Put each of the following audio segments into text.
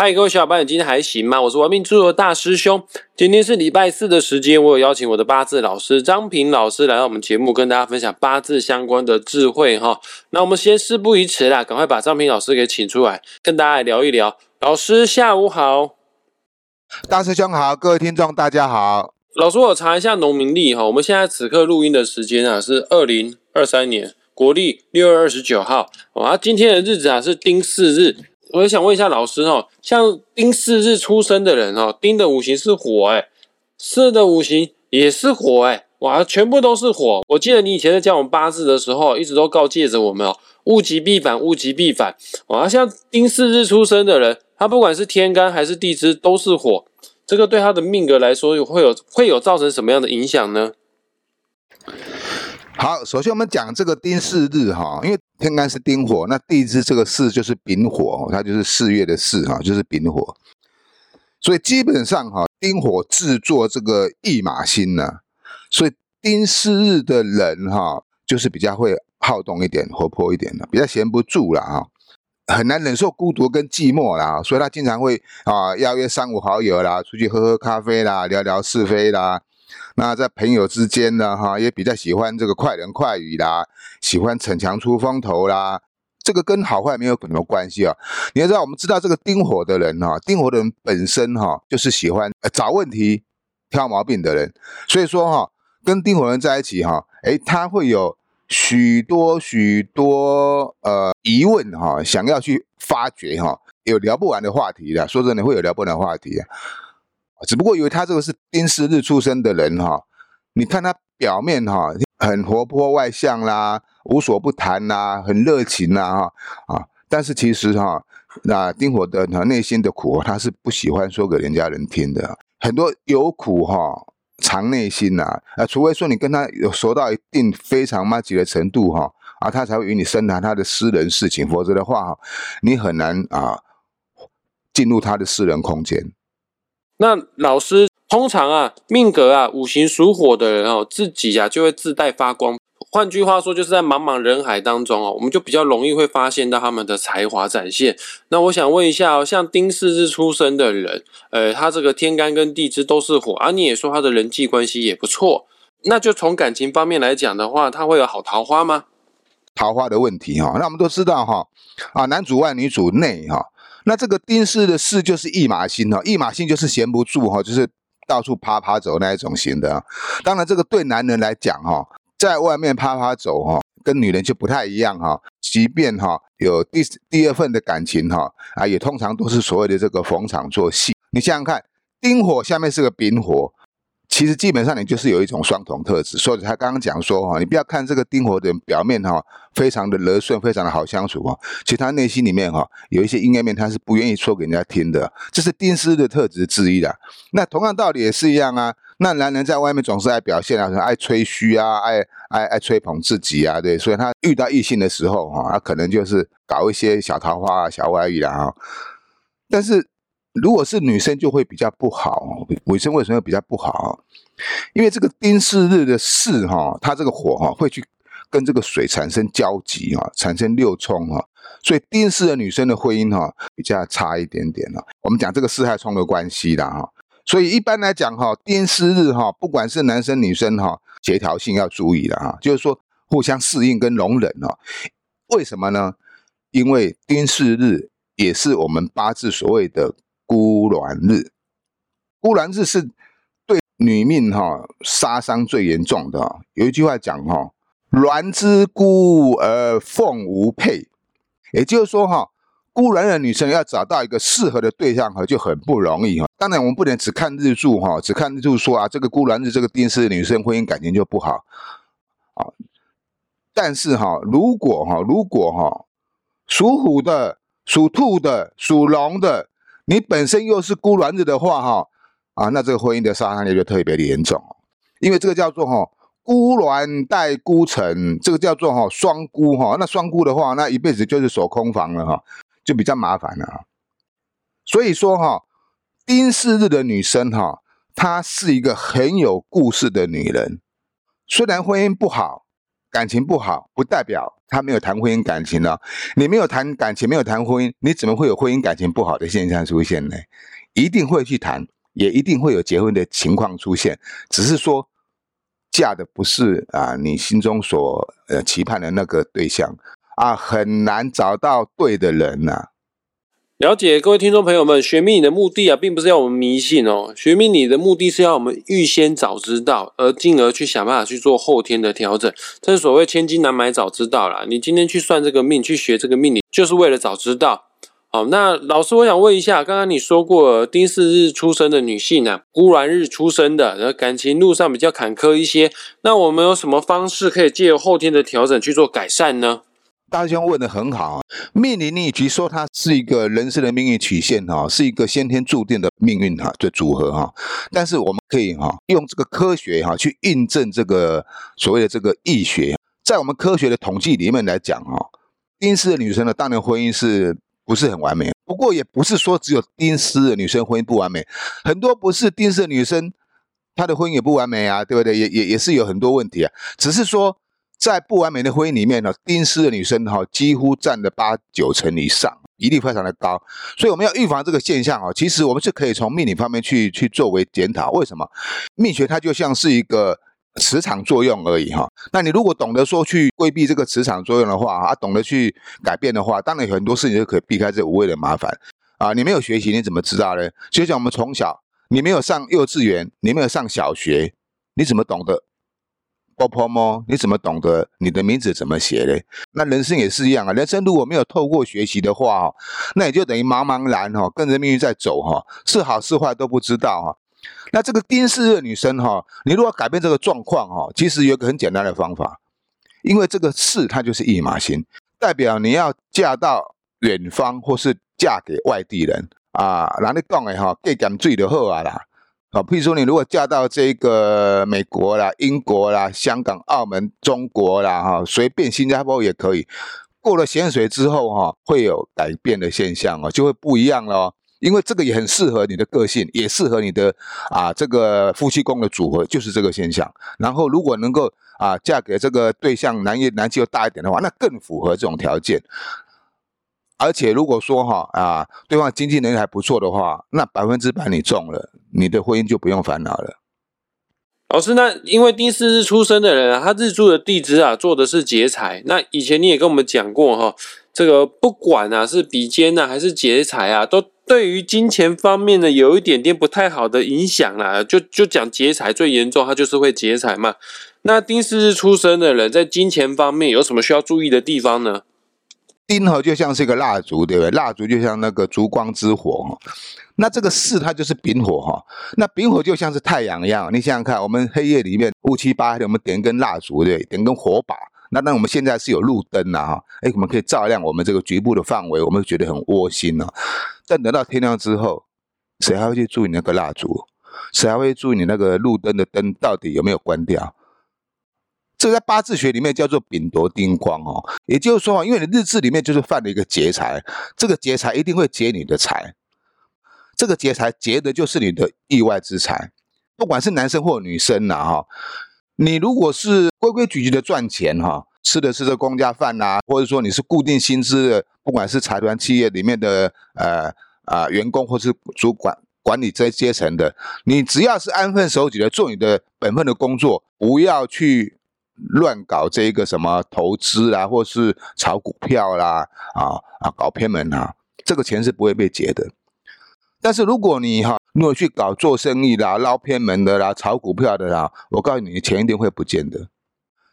嗨，各位小伙伴，你今天还行吗？我是玩命猪的大师兄。今天是礼拜四的时间，我有邀请我的八字老师张平老师来到我们节目，跟大家分享八字相关的智慧哈。那我们先事不宜迟啦，赶快把张平老师给请出来，跟大家来聊一聊。老师下午好，大师兄好，各位听众大家好。老师，我查一下农民历哈，我们现在此刻录音的时间啊是二零二三年国历六月二十九号，啊，今天的日子啊是丁巳日。我也想问一下老师哦，像丁巳日出生的人哦，丁的五行是火哎，巳的五行也是火哎，哇，全部都是火。我记得你以前在教我们八字的时候，一直都告诫着我们哦，物极必反，物极必反。哇，像丁巳日出生的人，他不管是天干还是地支都是火，这个对他的命格来说会有会有造成什么样的影响呢？好，首先我们讲这个丁巳日哈，因为天干是丁火，那地支这个巳就是丙火，它就是四月的巳哈，就是丙火。所以基本上哈，丁火制作这个驿马星呢，所以丁巳日的人哈，就是比较会好动一点、活泼一点的，比较闲不住了哈，很难忍受孤独跟寂寞啦，所以他经常会啊邀约三五好友啦，出去喝喝咖啡啦，聊聊是非啦。那在朋友之间呢，哈，也比较喜欢这个快人快语啦，喜欢逞强出风头啦，这个跟好坏没有什么关系啊。你要知道，我们知道这个丁火的人哈，丁火的人本身哈，就是喜欢找问题、挑毛病的人，所以说哈，跟丁火人在一起哈，诶，他会有许多许多呃疑问哈，想要去发掘哈，有聊不完的话题的。说真的，会有聊不完的话题。只不过因为他这个是丁巳日出生的人哈，你看他表面哈很活泼外向啦，无所不谈啦，很热情啦哈啊，但是其实哈那丁火的内心的苦他是不喜欢说给人家人听的，很多有苦哈藏内心呐啊，除非说你跟他有熟到一定非常密集的程度哈啊，他才会与你深谈他的私人事情，否则的话哈你很难啊进入他的私人空间。那老师通常啊，命格啊，五行属火的人哦，自己啊就会自带发光。换句话说，就是在茫茫人海当中哦，我们就比较容易会发现到他们的才华展现。那我想问一下哦，像丁巳日出生的人，呃，他这个天干跟地支都是火啊，你也说他的人际关系也不错，那就从感情方面来讲的话，他会有好桃花吗？桃花的问题哈，那我们都知道哈，啊，男主外女主内哈。那这个丁巳的巳就是驿马星哈，驿马星就是闲不住哈，就是到处趴趴走那一种型的。当然，这个对男人来讲哈，在外面趴趴走哈，跟女人就不太一样哈。即便哈有第第二份的感情哈，啊，也通常都是所谓的这个逢场作戏。你想想看，丁火下面是个丙火。其实基本上你就是有一种双重特质，所以他刚刚讲说哈，你不要看这个丁火的表面哈，非常的柔顺，非常的好相处哈，其实他内心里面哈有一些阴暗面，他是不愿意说给人家听的，这是丁师的特质之一的。那同样道理也是一样啊，那男人在外面总是爱表现啊，爱吹嘘啊，爱爱爱吹捧自己啊，对，所以他遇到异性的时候哈，他可能就是搞一些小桃花啊、小外遇啦哈，但是。如果是女生就会比较不好，女生为什么比较不好？因为这个丁巳日的巳哈，它这个火哈会去跟这个水产生交集哈，产生六冲哈，所以丁巳的女生的婚姻哈比较差一点点了。我们讲这个四害冲的关系的哈，所以一般来讲哈，丁巳日哈，不管是男生女生哈，协调性要注意的哈，就是说互相适应跟容忍哈。为什么呢？因为丁巳日也是我们八字所谓的。孤鸾日，孤鸾日是对女命哈杀伤最严重的。有一句话讲哈，鸾之孤而凤无配，也就是说哈，孤鸾的女生要找到一个适合的对象哈就很不容易哈。当然我们不能只看日柱哈，只看日柱说啊，这个孤鸾日这个定式的女生婚姻感情就不好啊。但是哈，如果哈，如果哈，属虎的、属兔的、属龙的。你本身又是孤鸾子的话，哈啊，那这个婚姻的杀伤力就特别的严重，因为这个叫做哈孤鸾带孤城，这个叫做哈双孤哈，那双孤的话，那一辈子就是守空房了哈，就比较麻烦了。所以说哈，丁巳日的女生哈，她是一个很有故事的女人，虽然婚姻不好，感情不好，不代表他没有谈婚姻感情呢。你没有谈感情，没有谈婚姻，你怎么会有婚姻感情不好的现象出现呢？一定会去谈，也一定会有结婚的情况出现，只是说嫁的不是啊你心中所呃期盼的那个对象啊，很难找到对的人呐。了解各位听众朋友们，学命理的目的啊，并不是要我们迷信哦。学命理的目的是要我们预先早知道，而进而去想办法去做后天的调整。这是所谓千金难买早知道啦。你今天去算这个命，去学这个命理，就是为了早知道。好，那老师，我想问一下，刚刚你说过丁巳日出生的女性啊，孤鸾日出生的，然后感情路上比较坎坷一些，那我们有什么方式可以借由后天的调整去做改善呢？大兄问的很好，命理逆局说它是一个人生的命运曲线哈，是一个先天注定的命运哈的组合哈。但是我们可以哈用这个科学哈去印证这个所谓的这个易学，在我们科学的统计里面来讲哈，丁巳的女生呢，当然婚姻是不是很完美？不过也不是说只有丁巳的女生婚姻不完美，很多不是丁巳的女生她的婚姻也不完美啊，对不对？也也也是有很多问题啊，只是说。在不完美的婚姻里面呢，丁巳的女生哈几乎占了八九成以上，比例非常的高。所以我们要预防这个现象啊，其实我们是可以从命理方面去去作为检讨。为什么？命学它就像是一个磁场作用而已哈。那你如果懂得说去规避这个磁场作用的话啊，懂得去改变的话，当然很多事情就可以避开这无谓的麻烦啊。你没有学习，你怎么知道呢？就像我们从小，你没有上幼稚园，你没有上小学，你怎么懂得？波波么？你怎么懂得你的名字怎么写嘞？那人生也是一样啊。人生如果没有透过学习的话，那也就等于茫茫然哈，跟着命运在走哈，是好是坏都不知道哈。那这个丁巳的女生哈，你如果改变这个状况哈，其实有个很简单的方法，因为这个巳它就是驿马星，代表你要嫁到远方或是嫁给外地人啊。哪里讲的哈，给点最的好啊啦。好，譬如说，你如果嫁到这个美国啦、英国啦、香港、澳门、中国啦，哈，随便新加坡也可以。过了咸水之后，哈，会有改变的现象哦，就会不一样了。因为这个也很适合你的个性，也适合你的啊，这个夫妻宫的组合就是这个现象。然后，如果能够啊，嫁给这个对象男一男气又大一点的话，那更符合这种条件。而且如果说哈啊，对方经济能力还不错的话，那百分之百你中了，你的婚姻就不用烦恼了。老师，那因为丁巳日出生的人啊，他日柱的地支啊，做的是劫财。那以前你也跟我们讲过哈，这个不管啊是比肩呐，还是劫财啊，都对于金钱方面呢有一点点不太好的影响啦。就就讲劫财最严重，他就是会劫财嘛。那丁巳日出生的人在金钱方面有什么需要注意的地方呢？丁哈就像是一个蜡烛，对不对？蜡烛就像那个烛光之火哈。那这个巳它就是丙火哈。那丙火就像是太阳一样，你想想看，我们黑夜里面乌七八黑的，我们点一根蜡烛，对，点根火把。那那我们现在是有路灯呐哈，哎，我们可以照亮我们这个局部的范围，我们觉得很窝心哦。但等到天亮之后，谁还会去注意那个蜡烛？谁还会注意你那个路灯的灯到底有没有关掉？这在八字学里面叫做丙夺丁光哦，也就是说因为你日志里面就是犯了一个劫财，这个劫财一定会劫你的财，这个劫财劫的就是你的意外之财，不管是男生或女生呐哈，你如果是规规矩矩的赚钱哈，吃的是这公家饭呐，或者说你是固定薪资的，不管是财团企业里面的呃啊员工或是主管管理这阶层的，你只要是安分守己的做你的本分的工作，不要去。乱搞这个什么投资啊，或是炒股票啦，啊啊搞偏门啊，这个钱是不会被劫的。但是如果你哈，如果去搞做生意啦、捞偏门的啦、炒股票的啦，我告诉你，钱一定会不见的。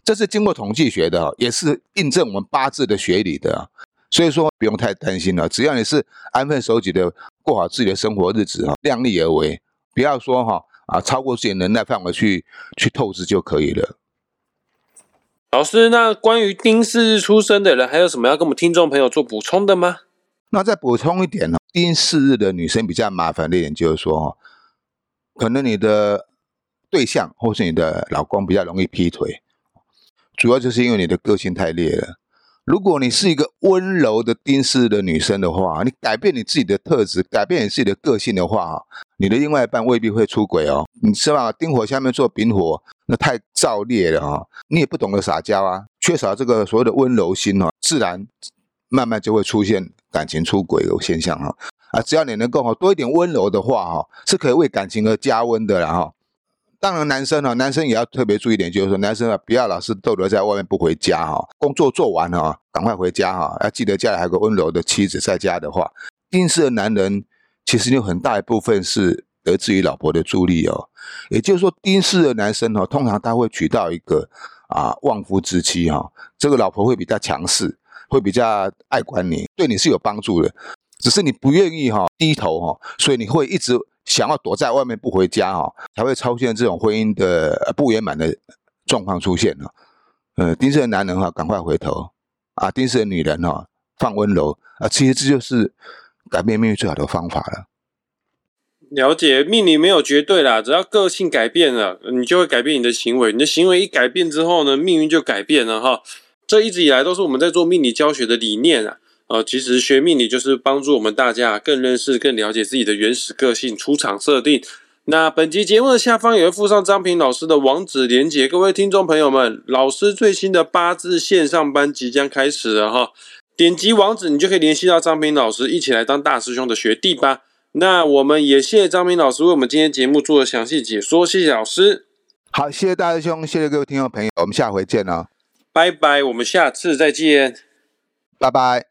这是经过统计学的，也是印证我们八字的学理的。所以说不用太担心了，只要你是安分守己的过好自己的生活日子哈，量力而为，不要说哈啊超过自己能耐范围去去透支就可以了。老师，那关于丁巳日出生的人，还有什么要跟我们听众朋友做补充的吗？那再补充一点呢，丁巳日的女生比较麻烦的一点就是说，可能你的对象或是你的老公比较容易劈腿，主要就是因为你的个性太烈了。如果你是一个温柔的丁巳的女生的话，你改变你自己的特质，改变你自己的个性的话，你的另外一半未必会出轨哦。你知道丁火下面做丙火，那太燥烈了哈，你也不懂得撒娇啊，缺少这个所谓的温柔心哦，自然慢慢就会出现感情出轨的现象哈。啊，只要你能够哈多一点温柔的话哈，是可以为感情而加温的了哈。当然，男生哈，男生也要特别注意点，就是说，男生啊，不要老是逗留在外面不回家哈，工作做完哈，赶快回家哈，要记得家里还有个温柔的妻子在家的话，丁氏的男人其实有很大一部分是得自于老婆的助力哦。也就是说，丁氏的男生哈，通常他会娶到一个啊旺夫之妻哈，这个老婆会比较强势，会比较爱管你，对你是有帮助的。只是你不愿意哈低头哈，所以你会一直想要躲在外面不回家哈，才会出现这种婚姻的不圆满的状况出现了。呃，丁氏的男人哈，赶快回头啊！丁氏的女人哈，放温柔啊！其实这就是改变命运最好的方法了。了解，命理没有绝对啦，只要个性改变了，你就会改变你的行为。你的行为一改变之后呢，命运就改变了哈。这一直以来都是我们在做命理教学的理念啊。呃，其实学命理就是帮助我们大家更认识、更了解自己的原始个性、出场设定。那本集节目的下方也会附上张平老师的网址连接，各位听众朋友们，老师最新的八字线上班即将开始了哈，点击网址你就可以联系到张平老师，一起来当大师兄的学弟吧。那我们也谢谢张明老师为我们今天节目做的详细解说，谢谢老师。好，谢谢大师兄，谢谢各位听众朋友，我们下回见哦，拜拜，我们下次再见，拜拜。